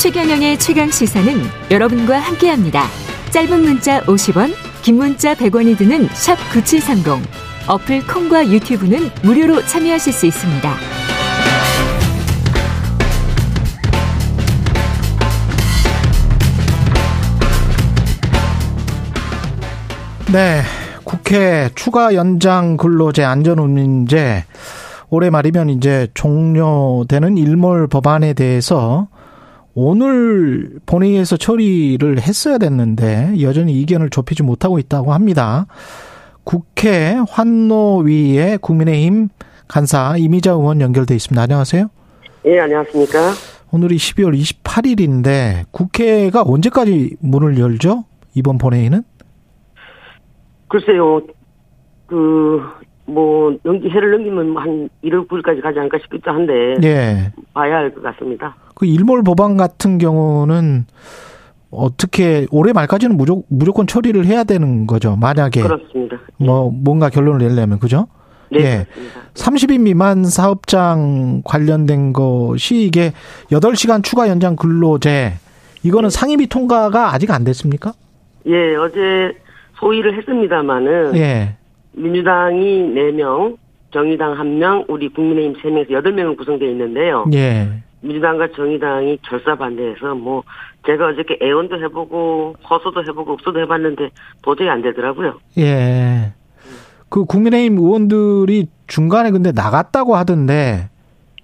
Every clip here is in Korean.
최경영의 최강 시사는 여러분과 함께합니다. 짧은 문자 50원, 긴 문자 100원이 드는 샵 9730. 어플 콩과 유튜브는 무료로 참여하실 수 있습니다. 네. 국회 추가 연장 근로제 안전운임제 올해 말이면 이제 종료되는 일몰 법안에 대해서 오늘 본회의에서 처리를 했어야 됐는데 여전히 이견을 좁히지 못하고 있다고 합니다. 국회 환노위의 국민의힘 간사 이미자 의원 연결돼 있습니다. 안녕하세요. 예, 안녕하십니까. 오늘이 12월 28일인데 국회가 언제까지 문을 열죠? 이번 본회의는? 글쎄요, 그, 뭐, 연기, 해를 넘기면 한 1월 9일까지 가지 않을까 싶기도 한데. 예. 봐야 할 것 같습니다. 그 일몰 법안 같은 경우는 어떻게 올해 말까지는 무조, 무조건 처리를 해야 되는 거죠. 만약에. 그렇습니다. 뭐, 뭔가 결론을 내려면, 그죠? 네, 예. 그렇습니다. 30인 미만 사업장 관련된 것이 이게 8시간 추가 연장 근로제 이거는 상임위 통과가 아직 안 됐습니까? 예, 어제 소위를 했습니다마는. 예. 민주당이 4명, 정의당 1명, 우리 국민의힘 3명에서 8명은 구성되어 있는데요. 예. 민주당과 정의당이 결사 반대해서 뭐, 제가 어저께 애원도 해보고, 허소도 해보고, 읍소도 해봤는데 도저히 안 되더라고요. 예. 그 국민의힘 의원들이 중간에 근데 나갔다고 하던데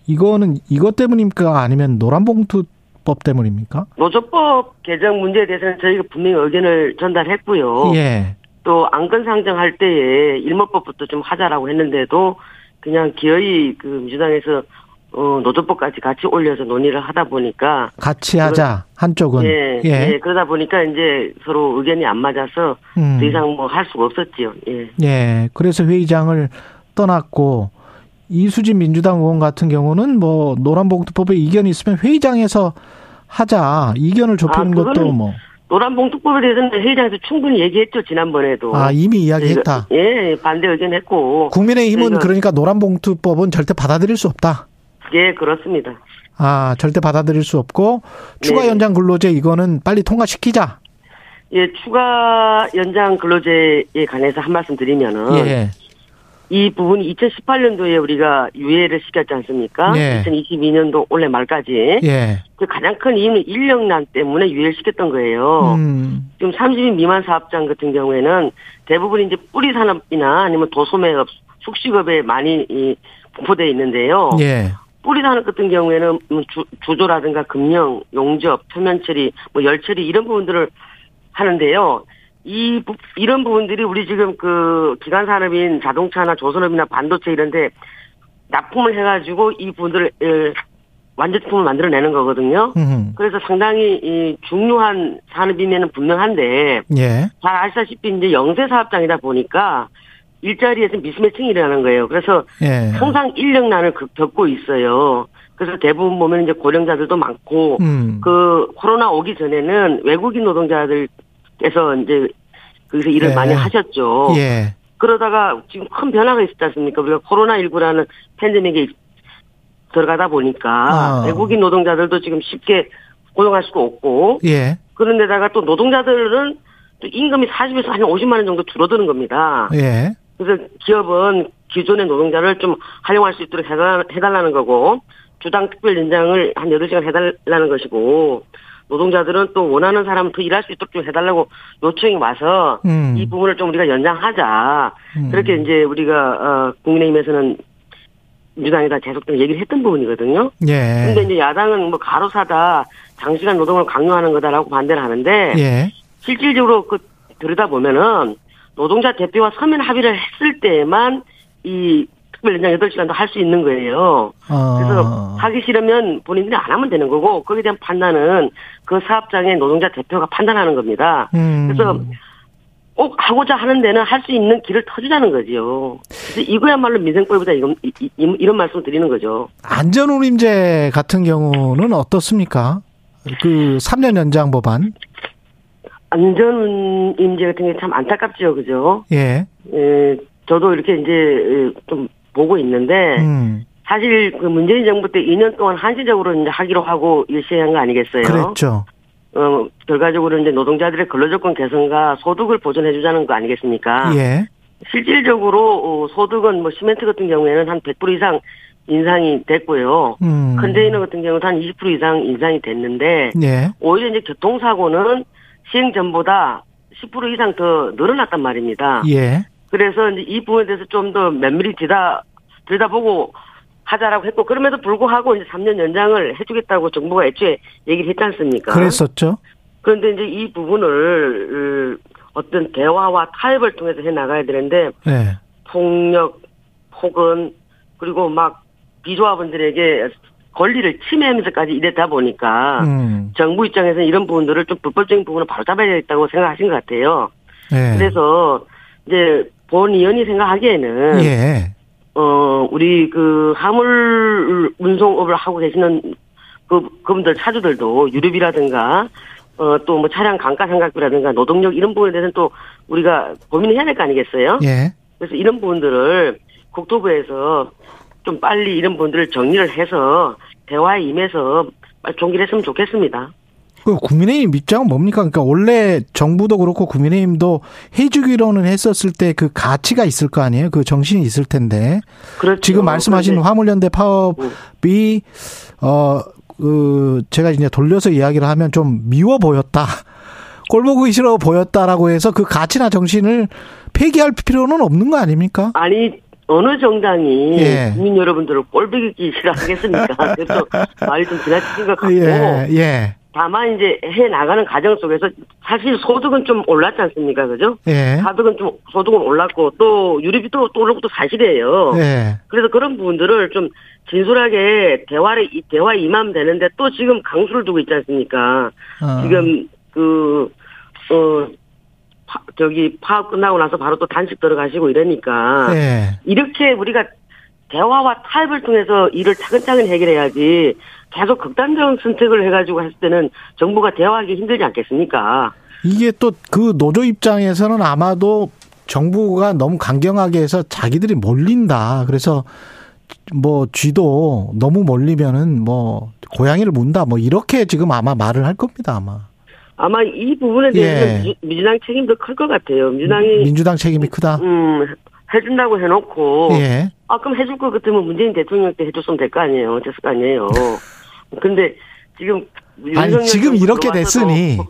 이거는 이것 때문입니까 아니면 노란봉투법 때문입니까? 노조법 개정 문제에 대해서는 저희가 분명히 의견을 전달했고요. 예. 또 안건 상정할 때에 일몰법부터 좀 하자라고 했는데도 그냥 기어이 그 민주당에서 어 노조법까지 같이 올려서 논의를 하다 보니까 같이 하자 한쪽은 예, 예. 그러다 보니까 이제 서로 의견이 안 맞아서 음. 더 이상 뭐 할 수가 없었지요. 예. 예. 그래서 회의장을 떠났고 이수진 민주당 의원 같은 경우는 뭐 노란봉투법에 이견이 있으면 회의장에서 하자 이견을 좁히는 아, 것도 뭐 노란봉투법에 대해서는 회의장에서 충분히 얘기했죠 지난번에도. 아, 이미 이야기했다. 예, 반대 의견했고. 국민의힘은 저희가- 그러니까 노란봉투법은 절대 받아들일 수 없다. 예, 그렇습니다. 아, 절대 받아들일 수 없고 추가 네. 연장 근로제 이거는 빨리 통과시키자. 예, 추가 연장 근로제에 관해서 한 말씀 드리면은 예. 이 부분이 2018년도에 우리가 유예를 시켰지 않습니까? 예. 2022년도 올해 말까지. 예. 그 가장 큰 이유는 인력난 때문에 유예를 시켰던 거예요. 음. 지금 30인 미만 사업장 같은 경우에는 대부분 이제 뿌리 산업이나 아니면 도소매업, 숙식업에 많이 이 분포되어 있는데요. 예. 뿌리 산업 같은 경우에는 뭐 주, 주조라든가 금령, 용접, 표면 처리, 뭐 열 처리 이런 부분들을 하는데요. 이 부- 이런 부분들이 우리 지금 그 기간 산업인 자동차나 조선업이나 반도체 이런데 납품을 해가지고 이 부분들을 에, 완제품을 만들어내는 거거든요. 음. 그래서 상당히 이 중요한 산업이면은 분명한데 예. 잘 아시다시피 이제 영세 사업장이다 보니까 일자리에서 미스매칭이 일어나는 거예요. 그래서 예. 항상 인력난을 그- 겪고 있어요. 그래서 대부분 보면 이제 고령자들도 많고 음. 그 코로나 오기 전에는 외국인 노동자들께서 이제 거기서 일을 네. 많이 하셨죠. 예. 그러다가 지금 큰 변화가 있었지 않습니까? 우리가 코로나19라는 팬데믹에 들어가다 보니까 아. 외국인 노동자들도 지금 쉽게 고용할 수가 없고 예. 그런데다가 또 노동자들은 또 임금이 40에서 한 50만 원 정도 줄어드는 겁니다. 예. 그래서 기업은 기존의 노동자를 좀 활용할 수 있도록 해달- 해달라는 거고 주당 특별 연장을 한 8시간 해달라는 것이고 노동자들은 또 원하는 사람은 더 일할 수 있도록 좀 해달라고 요청이 와서 음. 이 부분을 좀 우리가 연장하자. 음. 그렇게 이제 우리가 어 국민의힘에서는 민주당에다 계속 좀 얘기를 했던 부분이거든요. 예. 근데 이제 야당은 뭐 가로사다 장시간 노동을 강요하는 거다라고 반대를 하는데 예. 실질적으로 그 들여다 보면은 노동자 대표와 서면 합의를 했을 때만 이 특별 연장 8시간도 할 수 있는 거예요. 어. 그래서 하기 싫으면 본인들이 안 하면 되는 거고 거기에 대한 판단은 그 사업장의 노동자 대표가 판단하는 겁니다. 음. 그래서 꼭 하고자 하는 데는 할 수 있는 길을 터주자는 거죠. 그래서 이거야말로 민생법이다 이런, 이런 말씀을 드리는 거죠. 안전운임제 같은 경우는 어떻습니까? 그 3년 연장 법안. 안전임제 같은 게 참 안타깝죠, 그죠? 예. 에, 저도 이렇게 이제 좀 보고 있는데 음. 사실 그 문재인 정부 때 2년 동안 한시적으로 이제 하기로 하고 시행한 거 아니겠어요? 그랬죠. 어, 결과적으로 이제 노동자들의 근로조건 개선과 소득을 보존해주자는 거 아니겠습니까? 예. 실질적으로 어, 소득은 뭐 시멘트 같은 경우에는 한 100% 이상 인상이 됐고요. 음. 컨테이너 같은 경우는 한 20% 이상 인상이 됐는데 예. 오히려 이제 교통사고는 시행 전보다 10% 이상 더 늘어났단 말입니다. 예. 그래서 이제 이 부분에 대해서 좀 더 면밀히 들여다, 들여다보고 하자라고 했고, 그럼에도 불구하고 이제 3년 연장을 해주겠다고 정부가 애초에 얘기를 했지 않습니까? 그랬었죠. 그런데 이제 이 부분을, 어, 어떤 대화와 타협을 통해서 해 나가야 되는데, 예. 폭력, 폭언, 그리고 막 비조합원들에게 권리를 침해하면서까지 이랬다 보니까, 음. 정부 입장에서는 이런 부분들을 좀 불법적인 부분을 바로 잡아야 되겠다고 생각하신 것 같아요. 예. 그래서 이제 본 의원이 생각하기에는 예. 어 우리 그 화물 운송업을 하고 계시는 그 그분들 차주들도 유류비라든가 어 또 뭐 차량 감가상각비라든가 노동력 이런 부분에 대해서는 또 우리가 고민을 해야 될 거 아니겠어요? 예. 그래서 이런 부분들을 국토부에서 좀 빨리 이런 부분들을 정리를 해서 대화에 임해서 빨리 종기를 했으면 좋겠습니다. 그 국민의힘 입장은 뭡니까? 그러니까 원래 정부도 그렇고 국민의힘도 해주기로는 했었을 때 그 가치가 있을 거 아니에요? 그 정신이 있을 텐데. 그렇죠. 지금 말씀하신 화물연대 파업이 어 그 제가 이제 돌려서 이야기를 하면 좀 미워 보였다. 꼴보기 싫어 보였다라고 해서 그 가치나 정신을 폐기할 필요는 없는 거 아닙니까? 아니 어느 정당이 예. 국민 여러분들을 꼴보기 싫어하겠습니까? 그래서 말이 좀 지나치신 것 같고 예, 예, 다만 이제 해 나가는 과정 속에서 사실 소득은 좀 올랐지 않습니까, 그죠? 예, 소득은 좀 소득은 올랐고 또 유류비 도 또 오른 것도 사실이에요. 예, 그래서 그런 부분들을 좀 진솔하게 대화를 이- 대화에 임하면 되는데 또 지금 강수를 두고 있지 않습니까? 어, 지금 그 저기 파업 끝나고 나서 바로 또 단식 들어가시고 이러니까 예, 이렇게 우리가 대화와 타협을 통해서 일을 차근차근 해결해야지 계속 극단적 선택을 해가지고 했을 때는 정부가 대화하기 힘들지 않겠습니까? 이게 또 그 노조 입장에서는 아마도 정부가 너무 강경하게 해서 자기들이 몰린다. 그래서 뭐 쥐도 너무 몰리면은 뭐 고양이를 문다. 뭐 이렇게 지금 아마 말을 할 겁니다. 아마 아마 이 부분에 대해서는 예. 미- 민주당 책임도 클 것 같아요. 민주당이 민주당 책임이 크다. 음 해준다고 해놓고 예, 아 그럼 해줄 것 같으면 문재인 대통령 때 해줬으면 될 거 아니에요. 됐을 거 아니에요. 근데 지금 아니, 지금 이렇게 됐으니.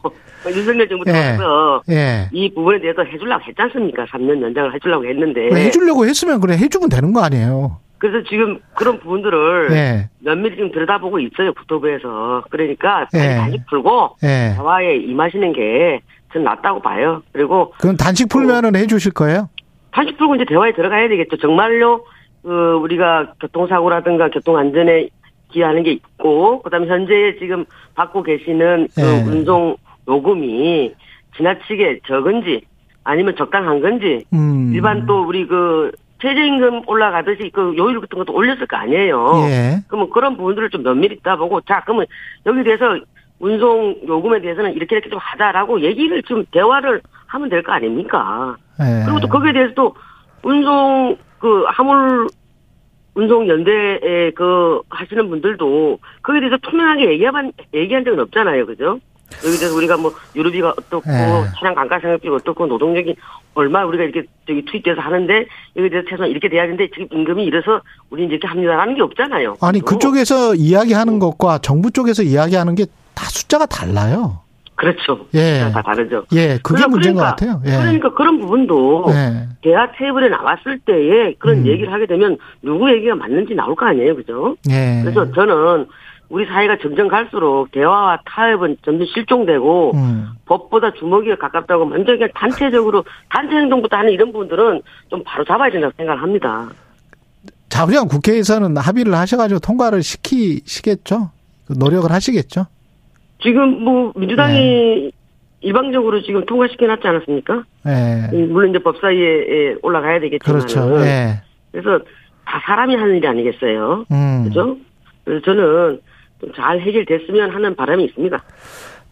윤석열 정부 예. 들어와서 예. 이 부분에 대해서 해주려고 했지 않습니까? 3년 연장을 해주려고 했는데 해주려고 했으면 그래 해주면 되는 거 아니에요. 그래서 지금 그런 부분들을 예, 면밀히 좀 들여다보고 있어요 국토부에서 그러니까 예. 다시 풀고 예. 대화에 임하시는 게 저는 낫다고 봐요. 그리고 그럼 단식 풀면은 해주실 거예요? 다시 풀고 이제 대화에 들어가야 되겠죠. 정말로 그 우리가 교통사고라든가 교통안전에 기여하는 게 있고 그다음에 현재 지금 받고 계시는 그 예. 운송 요금이 지나치게 적은지 아니면 적당한 건지 음. 일반 또 우리 그 최저임금 올라가듯이 그 요율 같은 것도 올렸을 거 아니에요. 예. 그러면 그런 부분들을 좀 면밀히 따보고 자 그러면 여기 대해서 운송 요금에 대해서는 이렇게 이렇게 좀 하자라고 얘기를 좀 대화를 하면 될 거 아닙니까? 예. 그리고 또 거기에 대해서 또 운송 그 화물 운송 연대에 그 하시는 분들도 거기에 대해서 투명하게 얘기한 얘기한 적은 없잖아요, 그죠? 여기 대해서 우리가 뭐 유류비가 어떻고 예. 차량 감가상각비가 어떻고 노동력이 얼마 우리가 이렇게 저기 투입돼서 하는데 여기에 대해서 최소한 이렇게 돼야 되는데 지금 임금이 이래서 우리는 이렇게 합니다라는 게 없잖아요. 아니? 그쪽에서 이야기하는 것과 정부 쪽에서 이야기하는 게 다 숫자가 달라요. 그렇죠. 예. 다 다르죠. 예, 그게 그러니까- 문제인 것 같아요. 예. 그러니까 그런 부분도 예. 대화 테이블에 나왔을 때에 그런 음. 얘기를 하게 되면 누구 얘기가 맞는지 나올 거 아니에요, 그죠? 예. 그래서 저는 우리 사회가 점점 갈수록 대화와 타협은 점점 실종되고 음. 법보다 주먹이가 가깝다고 먼저 그냥 단체적으로 단체 행동부터 하는 이런 부분들은 좀 바로 잡아야 된다고 생각을 합니다. 자부장 국회에서는 합의를 하셔가지고 통과를 시키시겠죠? 그 노력을 하시겠죠? 지금 뭐 민주당이 일방적으로 지금 통과시켜 놨지 않았습니까? 예. 물론 이제 법사위에 올라가야 되겠지만 그렇죠. 예. 그래서 다 사람이 하는 일이 아니겠어요. 음. 그죠? 그래서 저는 좀 잘 해결됐으면 하는 바람이 있습니다.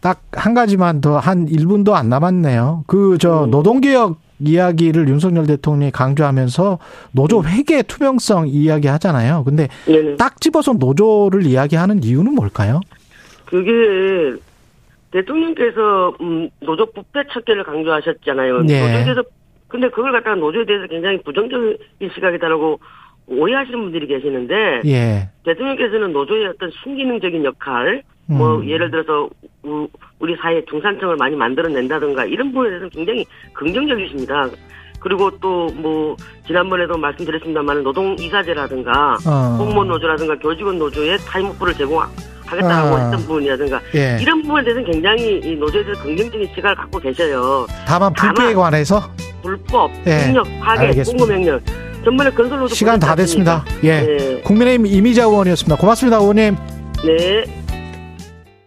딱 한 가지만 더 한 1분도 안 남았네요. 그저 음. 노동개혁 이야기를 윤석열 대통령이 강조하면서 노조 회계 투명성 이야기 하잖아요. 근데 네네. 딱 집어서 노조를 이야기하는 이유는 뭘까요? 그게 대통령께서 음, 노조 부패 척결을 강조하셨잖아요. 네. 노조에 대해서 근데 그걸 갖다가 노조에 대해서 굉장히 부정적인 시각이다라고 오해하시는 분들이 계시는데 예. 대통령께서는 노조의 어떤 순기능적인 역할, 뭐 음. 예를 들어서 우- 우리 사회 중산층을 많이 만들어낸다든가 이런 부분에 대해서는 굉장히 긍정적이십니다. 그리고 또 뭐 지난번에도 말씀드렸습니다만 노동 이사제라든가 어. 공무원 노조라든가 교직원 노조에 타임오프를 제공하겠다고 아. 했던 부분이라든가 예. 이런 부분에 대해서는 굉장히 이 노조에 대해서 긍정적인 시각을 갖고 계셔요. 다만 불법에 관해서 불법, 예. 폭력, 파괴. 공무명령 전번에 건설노조 시간 다 됐습니다. 않습니까? 예. 네. 국민의힘 이미자 의원이었습니다. 고맙습니다, 의원님. 네.